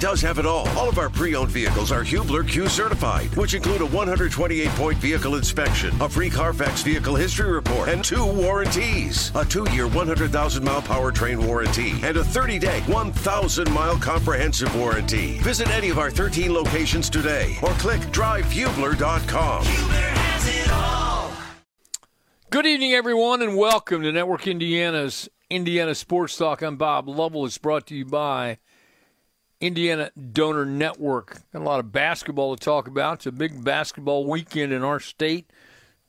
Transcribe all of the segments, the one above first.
does have it all. All of our pre-owned vehicles are Hubler Q certified, which include a 128-point vehicle inspection, a free Carfax vehicle history report, and two warranties. A two-year 100,000-mile powertrain warranty and a 30-day 1,000-mile comprehensive warranty. Visit any of our 13 locations today or click drivehubler.com. Hubler has it all. Good evening, everyone, and welcome to Network Indiana's Indiana Sports Talk. I'm Bob Lovell. It's brought to you by Indiana Donor Network. Got a lot of basketball to talk about. It's a big basketball weekend in our state.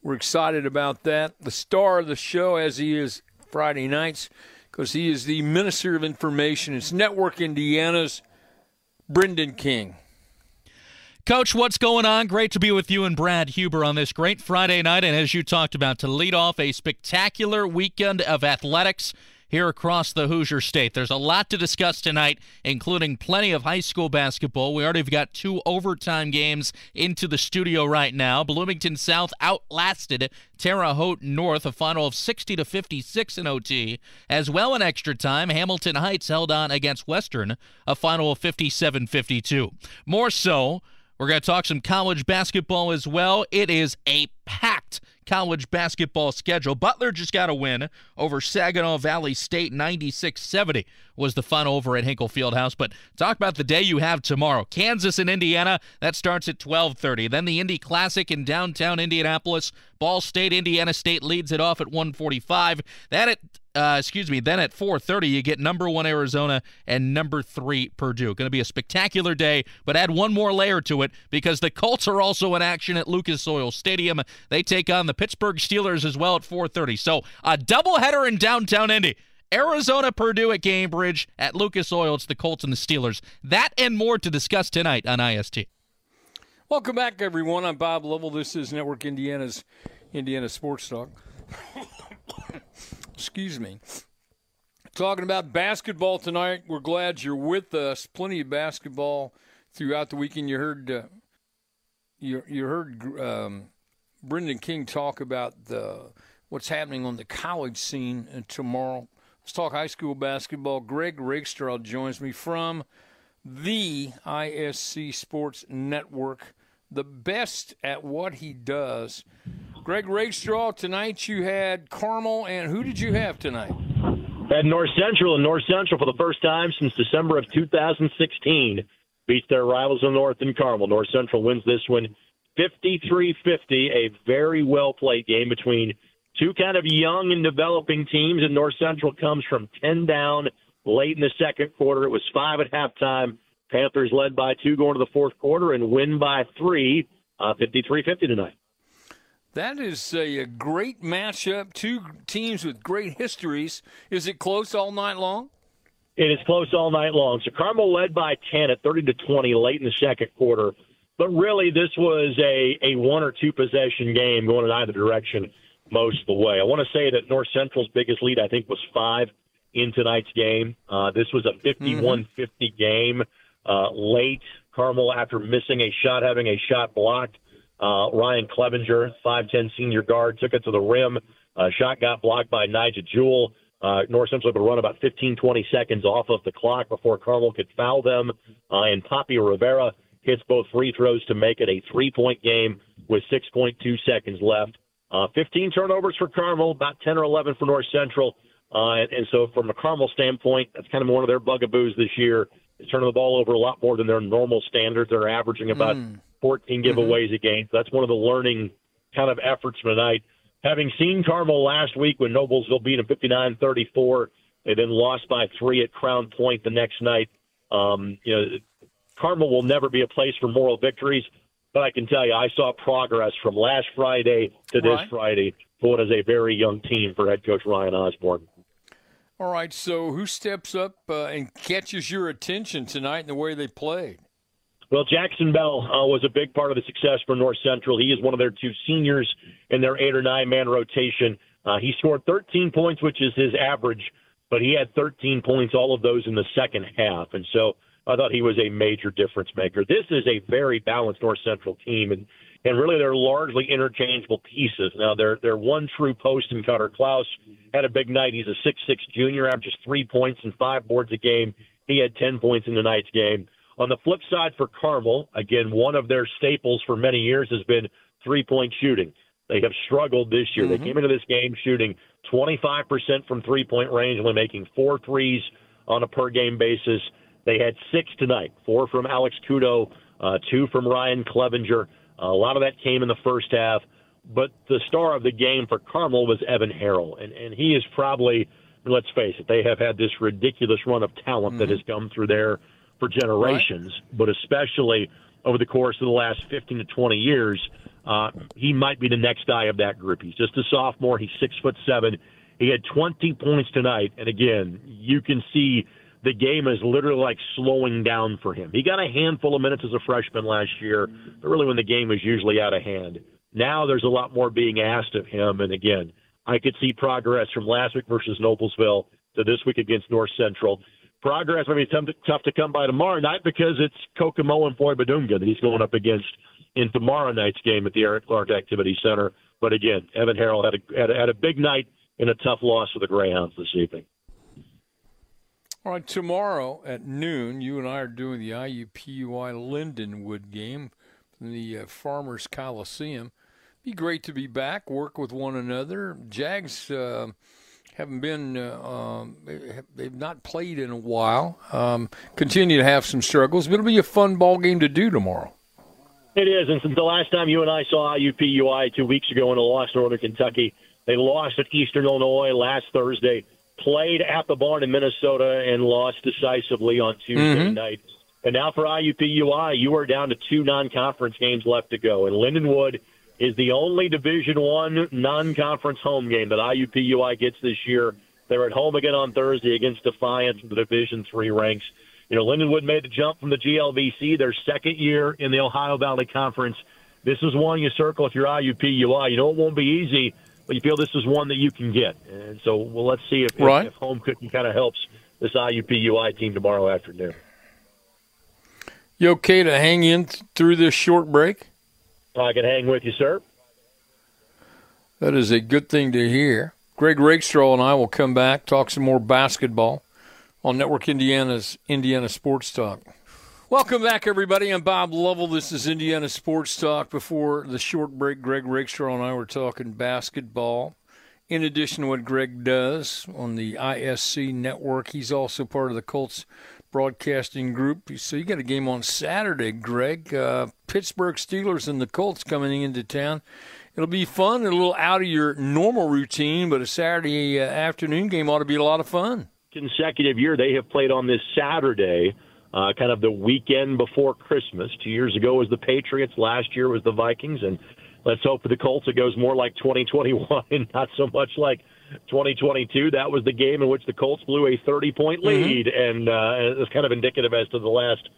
We're excited about that. The star of the show, as he is Friday nights, because he is the Minister of Information. It's Network Indiana's Brendan King. Coach, what's going on? Great to be with you and Brad Huber on this great Friday night. And as you talked about, to lead off a spectacular weekend of athletics here across the Hoosier State. There's a lot to discuss tonight, including plenty of high school basketball. We already have got two overtime games into the studio right now. Bloomington South outlasted Terre Haute North, a final of 60 to 56 in OT. As well in extra time, Hamilton Heights held on against Western, a final of 57 52. More so, we're going to talk some college basketball as well. It is a packed college basketball schedule. Butler just got a win over Saginaw Valley State 96 70 was the final over at Hinkle Fieldhouse. But talk about the day you have tomorrow. Kansas and Indiana, that starts at 1230. Then the Indy Classic in downtown Indianapolis. Ball State, Indiana State leads it off at 145. That at uh, excuse me. Then at 4:30, you get number one Arizona and number three Purdue. Going to be a spectacular day, but add one more layer to it because the Colts are also in action at Lucas Oil Stadium. They take on the Pittsburgh Steelers as well at 4:30. So a doubleheader in downtown Indy. Arizona, Purdue at Gainbridge at Lucas Oil. It's the Colts and the Steelers. That and more to discuss tonight on IST. Welcome back, everyone. I'm Bob Lovell. This is Network Indiana's Indiana Sports Talk. Excuse me. Talking about basketball tonight. We're glad you're with us. Plenty of basketball throughout the weekend. You heard uh, you you heard um, Brendan King talk about the what's happening on the college scene uh, tomorrow. Let's talk high school basketball. Greg Rakestraw joins me from the ISC Sports Network, the best at what he does. Greg Rakestraw, tonight you had Carmel, and who did you have tonight? At North Central, and North Central for the first time since December of 2016 beats their rivals in the North and Carmel. North Central wins this one 53 50, a very well played game between two kind of young and developing teams. And North Central comes from 10 down late in the second quarter. It was five at halftime. Panthers led by two going to the fourth quarter and win by three, uh, 53 50 tonight. That is a, a, great matchup. Two teams with great histories. Is it close all night long? It is close all night long. So Carmel led by 10 at 30 to 20 late in the second quarter. But really, this was a, a one or two possession game going in either direction most of the way. I want to say that North Central's biggest lead, I think, was five in tonight's game. Uh, this was a 51 50 mm-hmm. game. Uh, late, Carmel, after missing a shot, having a shot blocked, uh, Ryan Clevenger, 5'10 senior guard, took it to the rim. Uh, shot got blocked by Nigel Jewell. Uh, North Central would run about 15, 20 seconds off of the clock before Carmel could foul them. Uh, and Poppy Rivera hits both free throws to make it a three point game with 6.2 seconds left. Uh, 15 turnovers for Carmel, about 10 or 11 for North Central. Uh, and, and so, from a Carmel standpoint, that's kind of one of their bugaboos this year turning the ball over a lot more than their normal standards. They're averaging about mm. 14 mm-hmm. giveaways mm-hmm. a game. So that's one of the learning kind of efforts tonight. Having seen Carmel last week when Noblesville beat them 59 34, they then lost by three at Crown Point the next night. Um, you know, Carmel will never be a place for moral victories, but I can tell you, I saw progress from last Friday to this right. Friday for what is a very young team for head coach Ryan Osborne. All right, so who steps up uh, and catches your attention tonight in the way they played? Well, Jackson Bell uh, was a big part of the success for North Central. He is one of their two seniors in their eight or nine man rotation. Uh, he scored 13 points, which is his average, but he had 13 points, all of those in the second half. And so I thought he was a major difference maker. This is a very balanced North Central team, and and really they're largely interchangeable pieces. Now they're they're one true post in Cutter Klaus had a big night. He's a six six junior, averages three points and five boards a game. He had ten points in tonight's game. On the flip side for Carmel, again, one of their staples for many years has been three point shooting. They have struggled this year. Mm-hmm. They came into this game shooting 25% from three point range, only making four threes on a per game basis. They had six tonight four from Alex Kudo, uh, two from Ryan Clevenger. Uh, a lot of that came in the first half. But the star of the game for Carmel was Evan Harrell. And, and he is probably, let's face it, they have had this ridiculous run of talent mm-hmm. that has come through there for generations, right. but especially over the course of the last 15 to 20 years. Uh, he might be the next guy of that group. He's just a sophomore. He's six foot seven. He had 20 points tonight, and again, you can see the game is literally like slowing down for him. He got a handful of minutes as a freshman last year, but really when the game was usually out of hand. Now there's a lot more being asked of him, and again, I could see progress from last week versus Noblesville to this week against North Central. Progress may be tough to, come by tomorrow night because it's Kokomo and Flory Bidunga that he's going up against in tomorrow night's game at the Eric Clark Activity Center. But again, Evan Harrell had a, had a, had a big night in a tough loss for the Greyhounds this evening. All right, tomorrow at noon, you and I are doing the IUPUI Lindenwood game from the uh, Farmers Coliseum. Be great to be back, work with one another. Jags uh, haven't been, uh, um, they've not played in a while. Um, continue to have some struggles, but it'll be a fun ball game to do tomorrow. It is, and since the last time you and I saw IUPUI two weeks ago in a loss to Northern Kentucky, they lost at Eastern Illinois last Thursday, played at the barn in Minnesota, and lost decisively on Tuesday mm-hmm. night. And now for IUPUI, you are down to two non-conference games left to go, and Lindenwood is the only Division One non-conference home game that IUPUI gets this year. They're at home again on Thursday against Defiance the Division Three ranks. You know, Lindenwood made the jump from the GLVC, their second year in the Ohio Valley Conference. This is one you circle if you're IUPUI. You know it won't be easy, but you feel this is one that you can get. And so, well, let's see if, right. if, if home cooking kind of helps this IUPUI team tomorrow afternoon. You okay to hang in th- through this short break? I can hang with you, sir. That is a good thing to hear. Greg Rakestraw and I will come back, talk some more basketball on Network Indiana's Indiana Sports Talk. Welcome back, everybody. I'm Bob Lovell. This is Indiana Sports Talk. Before the short break, Greg Rakestraw and I were talking basketball. In addition to what Greg does on the ISC network, he's also part of the Colts broadcasting group. So you got a game on Saturday, Greg. Uh, Pittsburgh Steelers and the Colts coming into town. It'll be fun, a little out of your normal routine, but a Saturday uh, afternoon game ought to be a lot of fun consecutive year they have played on this Saturday, uh, kind of the weekend before Christmas. Two years ago was the Patriots, last year was the Vikings, and let's hope for the Colts it goes more like 2021 and not so much like 2022. That was the game in which the Colts blew a 30 point mm-hmm. lead, mm-hmm. and uh, it's kind of indicative as to the last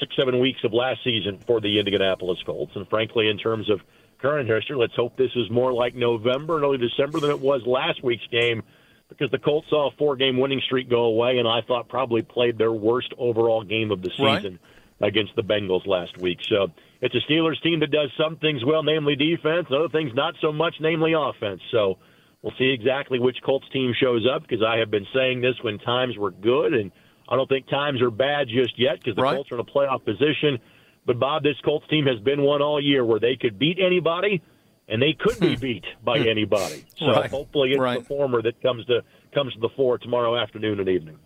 six, seven weeks of last season for the Indianapolis Colts. And frankly, in terms of current history, let's hope this is more like November and early December than it was last week's game because the Colts saw a four game winning streak go away, and I thought probably played their worst overall game of the season right. against the Bengals last week. So it's a Steelers team that does some things well, namely defense, other things not so much, namely offense. So we'll see exactly which Colts team shows up because I have been saying this when times were good, and I don't think times are bad just yet because the right. Colts are in a playoff position. But Bob, this Colts team has been one all year where they could beat anybody and they could be hmm. beat by hmm. anybody. So right. hopefully it's right. the former that comes to comes to the fore tomorrow afternoon and evening.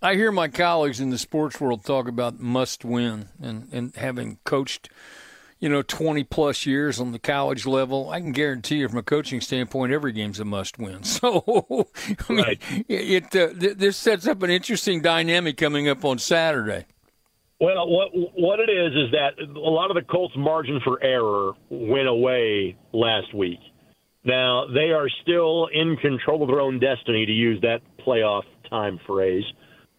I hear my colleagues in the sports world talk about must win and, and having coached, you know, 20 plus years on the college level. I can guarantee you from a coaching standpoint, every game's a must win. So, I mean, right. it, it uh, th- this sets up an interesting dynamic coming up on Saturday. Well, what what it is is that a lot of the Colts' margin for error went away last week. Now they are still in control of their own destiny, to use that playoff time phrase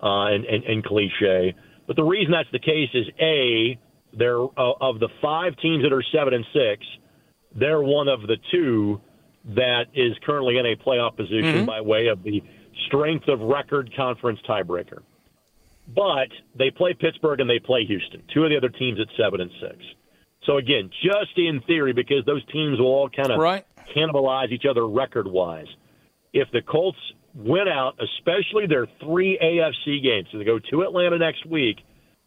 uh, and, and, and cliche. But the reason that's the case is a they're uh, of the five teams that are seven and six, they're one of the two that is currently in a playoff position mm-hmm. by way of the strength of record conference tiebreaker. But they play Pittsburgh and they play Houston, two of the other teams at seven and six. So again, just in theory, because those teams will all kind of right. cannibalize each other record wise. If the Colts win out, especially their three AFC games, so they go to Atlanta next week,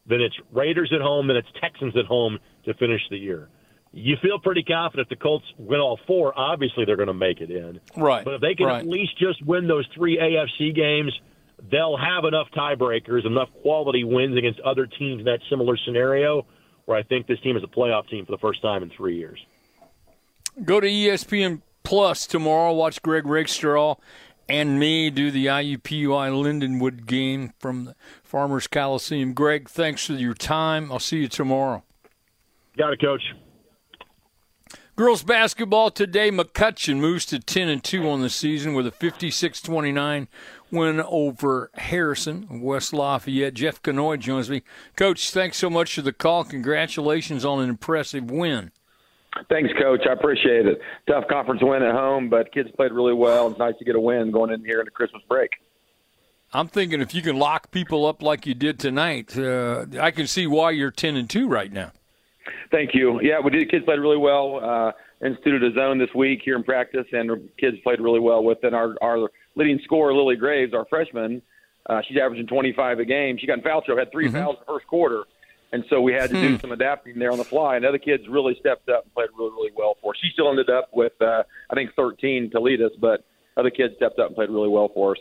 then it's Raiders at home, then it's Texans at home to finish the year. You feel pretty confident if the Colts win all four. Obviously, they're going to make it in. Right. But if they can right. at least just win those three AFC games, they'll have enough tiebreakers, enough quality wins against other teams in that similar scenario where I think this team is a playoff team for the first time in three years. Go to ESPN Plus tomorrow. Watch Greg Rakestraw and me do the IUPUI Lindenwood game from the Farmers Coliseum. Greg, thanks for your time. I'll see you tomorrow. Got it, Coach. Girls basketball today. McCutcheon moves to 10 and 2 on the season with a 56 29 win over Harrison, West Lafayette. Jeff Knoy joins me. Coach, thanks so much for the call. Congratulations on an impressive win. Thanks, Coach. I appreciate it. Tough conference win at home, but kids played really well. It's nice to get a win going in here in the Christmas break. I'm thinking if you can lock people up like you did tonight, uh, I can see why you're 10 and 2 right now. Thank you. Yeah, we did. Kids played really well. Uh, instituted a zone this week here in practice, and kids played really well with it. Our our leading scorer, Lily Graves, our freshman, uh, she's averaging 25 a game. She got in foul trouble, had 3 mm-hmm. fouls in the first quarter, and so we had to hmm. do some adapting there on the fly. And other kids really stepped up and played really, really well for us. She still ended up with, uh, I think, 13 to lead us, but other kids stepped up and played really well for us.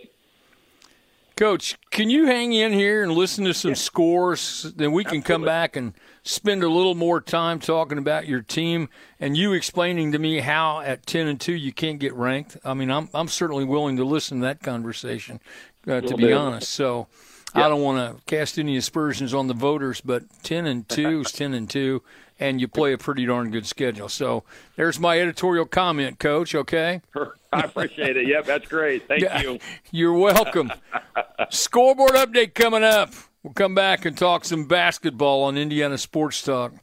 Coach, can you hang in here and listen to some yeah. scores? Then we can Absolutely. come back and spend a little more time talking about your team and you explaining to me how at ten and two you can't get ranked. I mean, I'm I'm certainly willing to listen to that conversation, uh, to be bit. honest. So. I don't want to cast any aspersions on the voters, but ten and two is ten and two, and you play a pretty darn good schedule. So there's my editorial comment, Coach. Okay. I appreciate it. Yep, that's great. Thank you. You're welcome. Scoreboard update coming up. We'll come back and talk some basketball on Indiana Sports Talk.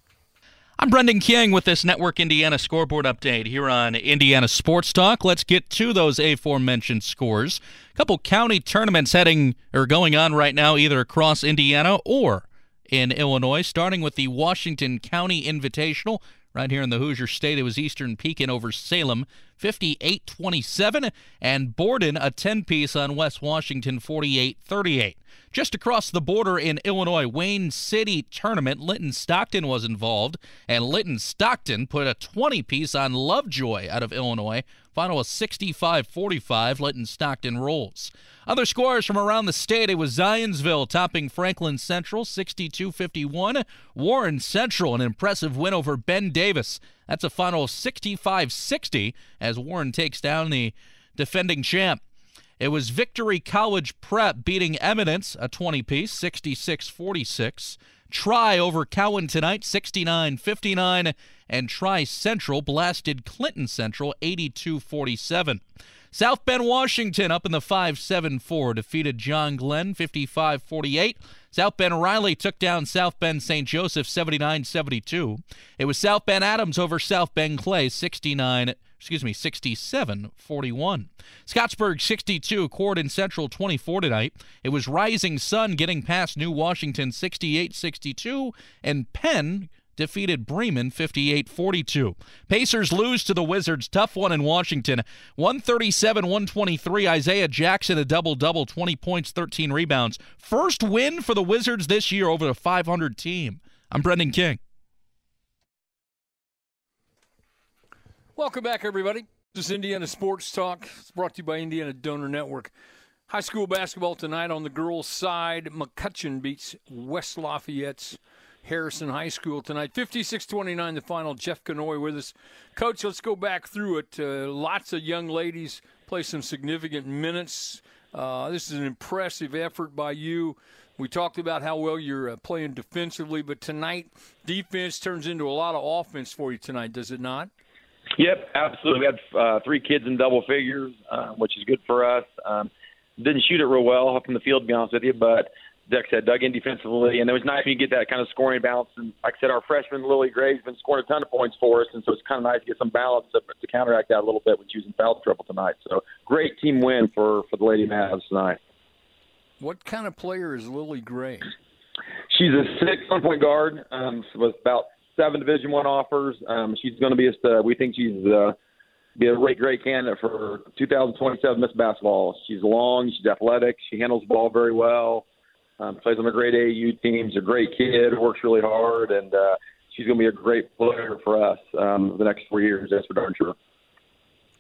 I'm Brendan King with this Network Indiana scoreboard update here on Indiana Sports Talk. Let's get to those aforementioned scores. A couple county tournaments heading or going on right now, either across Indiana or in Illinois, starting with the Washington County Invitational. Right here in the Hoosier State, it was Eastern Pekin over Salem, 58 27, and Borden a 10 piece on West Washington, 48 38. Just across the border in Illinois, Wayne City tournament, Linton Stockton was involved, and Linton Stockton put a 20 piece on Lovejoy out of Illinois. Final was 65 45. Linton Stockton rolls. Other scores from around the state it was Zionsville topping Franklin Central 62 51. Warren Central, an impressive win over Ben Davis. That's a final 65 60 as Warren takes down the defending champ. It was Victory College Prep beating Eminence, a 20 piece, 66 46. Tri over Cowan tonight, 69 59. And Tri Central blasted Clinton Central, 82 47. South Bend, Washington up in the 5 7 4, defeated John Glenn 55 48. South Bend Riley took down South Bend St. Joseph 79 72. It was South Bend Adams over South Bend Clay 69 excuse me, 67 41. Scottsburg 62, Corydon Central 24 tonight. It was Rising Sun getting past New Washington 68 62, and Penn defeated Bremen 58 42. Pacers lose to the Wizards. Tough one in Washington. 137 123. Isaiah Jackson, a double double, 20 points, 13 rebounds. First win for the Wizards this year over a 500 team. I'm Brendan King. Welcome back, everybody. This is Indiana Sports Talk. It's brought to you by Indiana Donor Network. High school basketball tonight on the girls' side. McCutcheon beats West Lafayette's Harrison High School tonight. 56 29, the final. Jeff Knoy with us. Coach, let's go back through it. Uh, lots of young ladies play some significant minutes. Uh, this is an impressive effort by you. We talked about how well you're uh, playing defensively, but tonight, defense turns into a lot of offense for you tonight, does it not? Yep, absolutely. We had uh, three kids in double figures, uh, which is good for us. Um, didn't shoot it real well in the field, to be honest with you, but Dex said dug in defensively, and it was nice when you get that kind of scoring balance. And like I said, our freshman Lily Gray's been scoring a ton of points for us, and so it's kind of nice to get some balance to, to counteract that a little bit when with using foul trouble tonight. So great team win for for the Lady Mavs tonight. What kind of player is Lily Gray? She's a six one point guard um, with about seven Division One offers. Um, she's going to be a. Uh, we think she's uh, be a great, great candidate for 2027 Miss Basketball. She's long, she's athletic, she handles the ball very well. Um, plays on the great AU teams. A great kid, works really hard, and uh, she's going to be a great player for us um, the next four years. That's for darn sure.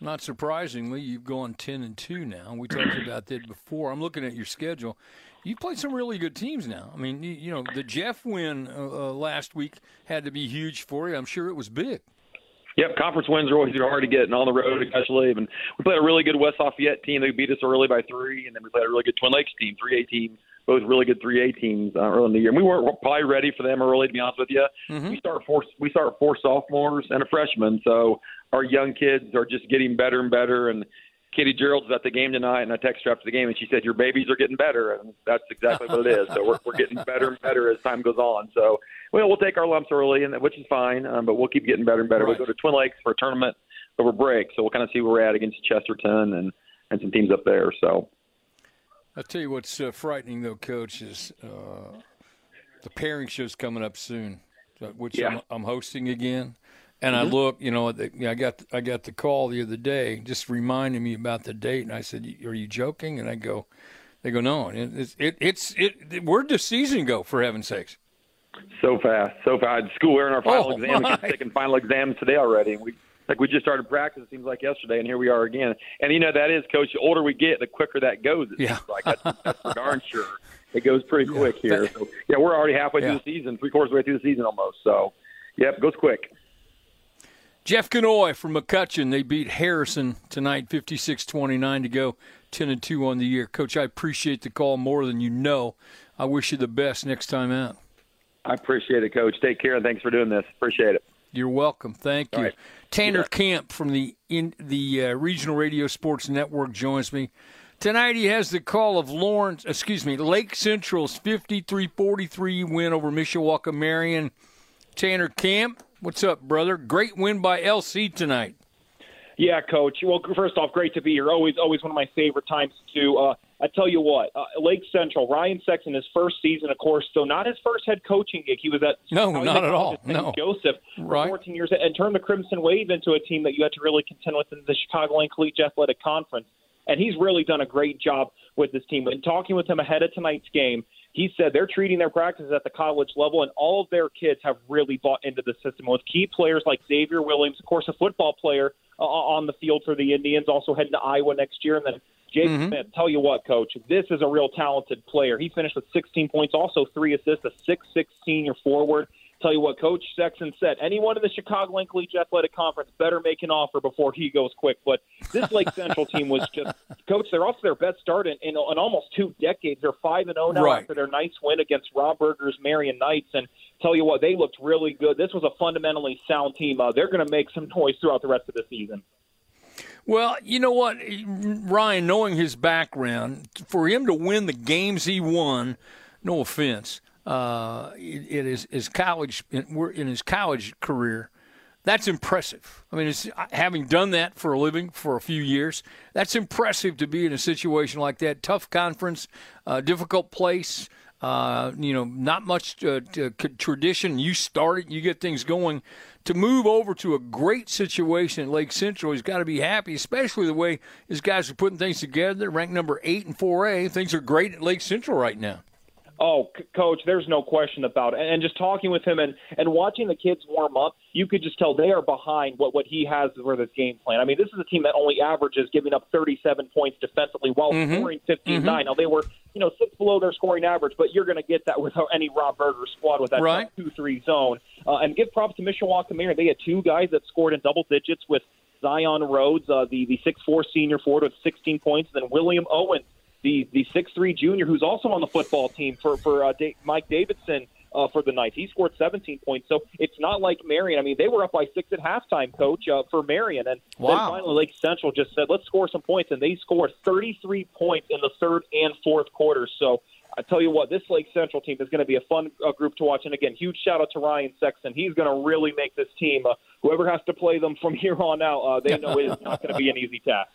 Not surprisingly, you've gone ten and two now. We talked about that before. I'm looking at your schedule. You've played some really good teams now. I mean, you, you know, the Jeff win uh, uh, last week had to be huge for you. I'm sure it was big. Yep, conference wins are always hard to get, and on the road especially. And we played a really good West Lafayette team. They beat us early by three, and then we played a really good Twin Lakes team, three A team, both really good three A teams uh, early in the year. And we weren't probably ready for them early, to be honest with you. Mm-hmm. We start four we start four sophomores and a freshman, so our young kids are just getting better and better. And Katie Gearlds at the game tonight, and I texted her after the game, and she said, "Your babies are getting better," and that's exactly what it is. So we're we're getting better and better as time goes on. So well, we'll take our lumps early, and which is fine, um, but we'll keep getting better and better. Right. We'll go to Twin Lakes for a tournament over break, so we'll kind of see where we're at against Chesterton and and some teams up there. So I'll tell you what's uh, frightening though, Coach, is uh, the pairing show's coming up soon, which yeah. I'm, I'm hosting again. And mm-hmm. I look, you know, the, I got I got the call the other day, just reminding me about the date, and I said, "Are you joking?" And I go, "They go, no, it's it, it's it. Where'd the season go? For heaven's sakes!" So fast, so fast. School, we're in our final oh, exam. Taking final exams today already, we like we just started practice. It seems like yesterday, and here we are again. And you know that is, coach. The older we get, the quicker that goes. It yeah. seems like that's, that's for darn sure. It goes pretty quick yeah. here. So, yeah, we're already halfway yeah. through the season, three quarters of the way through the season almost. So, yep, goes quick. Jeff Knoy from McCutcheon. They beat Harrison tonight, 56-29 to go, 10 and 2 on the year. Coach, I appreciate the call more than you know. I wish you the best next time out. I appreciate it, Coach. Take care and thanks for doing this. Appreciate it. You're welcome. Thank you. Right. Tanner yeah. Camp from the in the uh, Regional Radio Sports Network joins me. Tonight he has the call of Lawrence, excuse me, Lake Central's 53-43 win over Mishawaka Marian. Tanner Camp, What's up, brother? Great win by LC tonight. Yeah, coach. Well, first off, great to be here. Always, always one of my favorite times to. Uh, I tell you what, uh, Lake Central, Ryan Sexton, his first season, of course, so not his first head coaching gig. He was at no, not at all. No, Joseph, right. 14 years, and turned the Crimson Wave into a team that you had to really contend with in the Chicago Chicagoland Collegiate Athletic Conference. And he's really done a great job with this team. And talking with him ahead of tonight's game, he said they're treating their practices at the college level, and all of their kids have really bought into the system. With key players like Xavier Williams, of course, a football player uh, on the field for the Indians, also heading to Iowa next year, and then Jake mm-hmm. Smith. Tell you what, coach, this is a real talented player. He finished with 16 points, also three assists, a six-six senior forward. Tell you what, Coach Sexton said, anyone in the Chicagoland League Athletic Conference better make an offer before he goes quick. But this Lake Central team was just, Coach, they're off to their best start in, in, in almost two decades. They're 5 and 0 now right. after their nice win against Rob Berger's Marian Knights. And tell you what, they looked really good. This was a fundamentally sound team. Uh, they're going to make some noise throughout the rest of the season. Well, you know what, Ryan, knowing his background, for him to win the games he won, no offense, uh, in his, his college in, in his college career. That's impressive. I mean, having done that for a living for a few years, that's impressive to be in a situation like that. Tough conference, uh, difficult place. Uh, you know, not much uh, tradition. You start it, you get things going. To move over to a great situation at Lake Central, he's got to be happy, especially the way his guys are putting things together. Ranked number eight in 4A. Things are great at Lake Central right now. Oh, c- coach, there's no question about it. And just talking with him and, and watching the kids warm up, you could just tell they are behind what, what he has for this game plan. I mean, this is a team that only averages giving up 37 points defensively while mm-hmm. scoring 15 mm-hmm. 9. Now, they were, you know, six below their scoring average, but you're going to get that with any Rob Berger squad with that right. 2 3 zone. Uh, and give props to Mishawaka Marian. They had two guys that scored in double digits with Zion Rhodes, uh, the, the 6'4 senior forward with 16 points, and then William Owens the the six three junior who's also on the football team for for uh, da- Mike Davidson uh, for the Knights. He scored 17 points. So it's not like Marian. I mean, they were up by six at halftime, coach, uh, for Marian. And wow. then finally, Lake Central just said, let's score some points. And they scored 33 points in the third and fourth quarters. So I tell you what, this Lake Central team is going to be a fun uh, group to watch. And again, huge shout out to Ryan Sexton. He's going to really make this team, uh, whoever has to play them from here on out, uh, they know it's not going to be an easy task.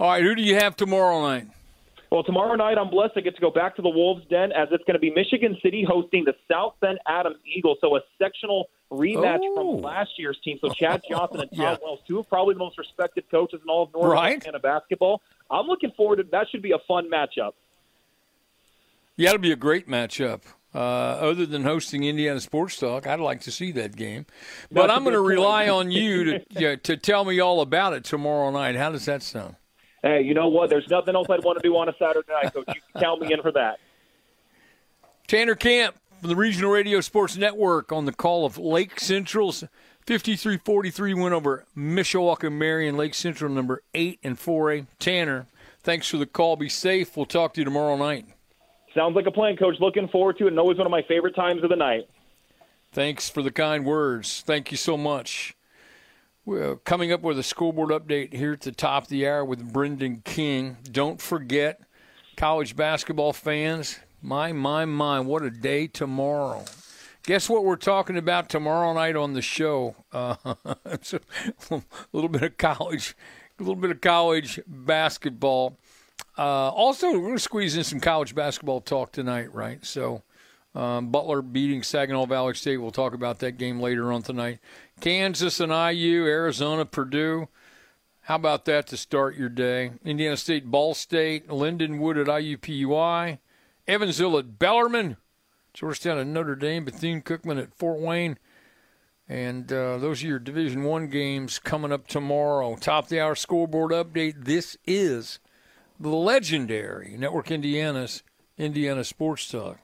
All right, who do you have tomorrow night? Well, tomorrow night I'm blessed. I get to go back to the Wolves Den as it's going to be Michigan City hosting the South Bend Adams Eagles. So a sectional rematch oh. from last year's team. So Chad Johnson and Todd yeah. Wells, two of probably the most respected coaches in all of North right. Carolina basketball. I'm looking forward to that. Should be a fun matchup. Yeah, it'll be a great matchup. Uh, other than hosting Indiana Sports Talk, I'd like to see that game. But I'm going to rely on you to yeah, to tell me all about it tomorrow night. How does that sound? Hey, you know what? There's nothing else I'd want to do on a Saturday night, Coach. You can count me in for that. Tanner Camp from the Regional Radio Sports Network on the call of Lake Central's 53-43 win over Mishawaka Marian Lake Central number 8 and 4A. Tanner, thanks for the call. Be safe. We'll talk to you tomorrow night. Sounds like a plan, Coach. Looking forward to it, and always one of my favorite times of the night. Thanks for the kind words. Thank you so much. Coming up with a school board update here at the top of the hour with Brendan King. Don't forget, college basketball fans, my, my, my, what a day tomorrow. Guess what we're talking about tomorrow night on the show? Uh, a little bit of college, a little bit of college basketball. Uh, also, we're going to squeeze in some college basketball talk tonight, right? So, um, Butler beating Saginaw Valley State. We'll talk about that game later on tonight. Kansas and IU, Arizona, Purdue. How about that to start your day? Indiana State, Ball State, Lindenwood at IUPUI, Evansville at Bellarmine, Georgetown at Notre Dame, Bethune Cookman at Fort Wayne. And uh, those are your Division One games coming up tomorrow. Top of the hour scoreboard update. This is the legendary Network Indiana's Indiana Sports Talk.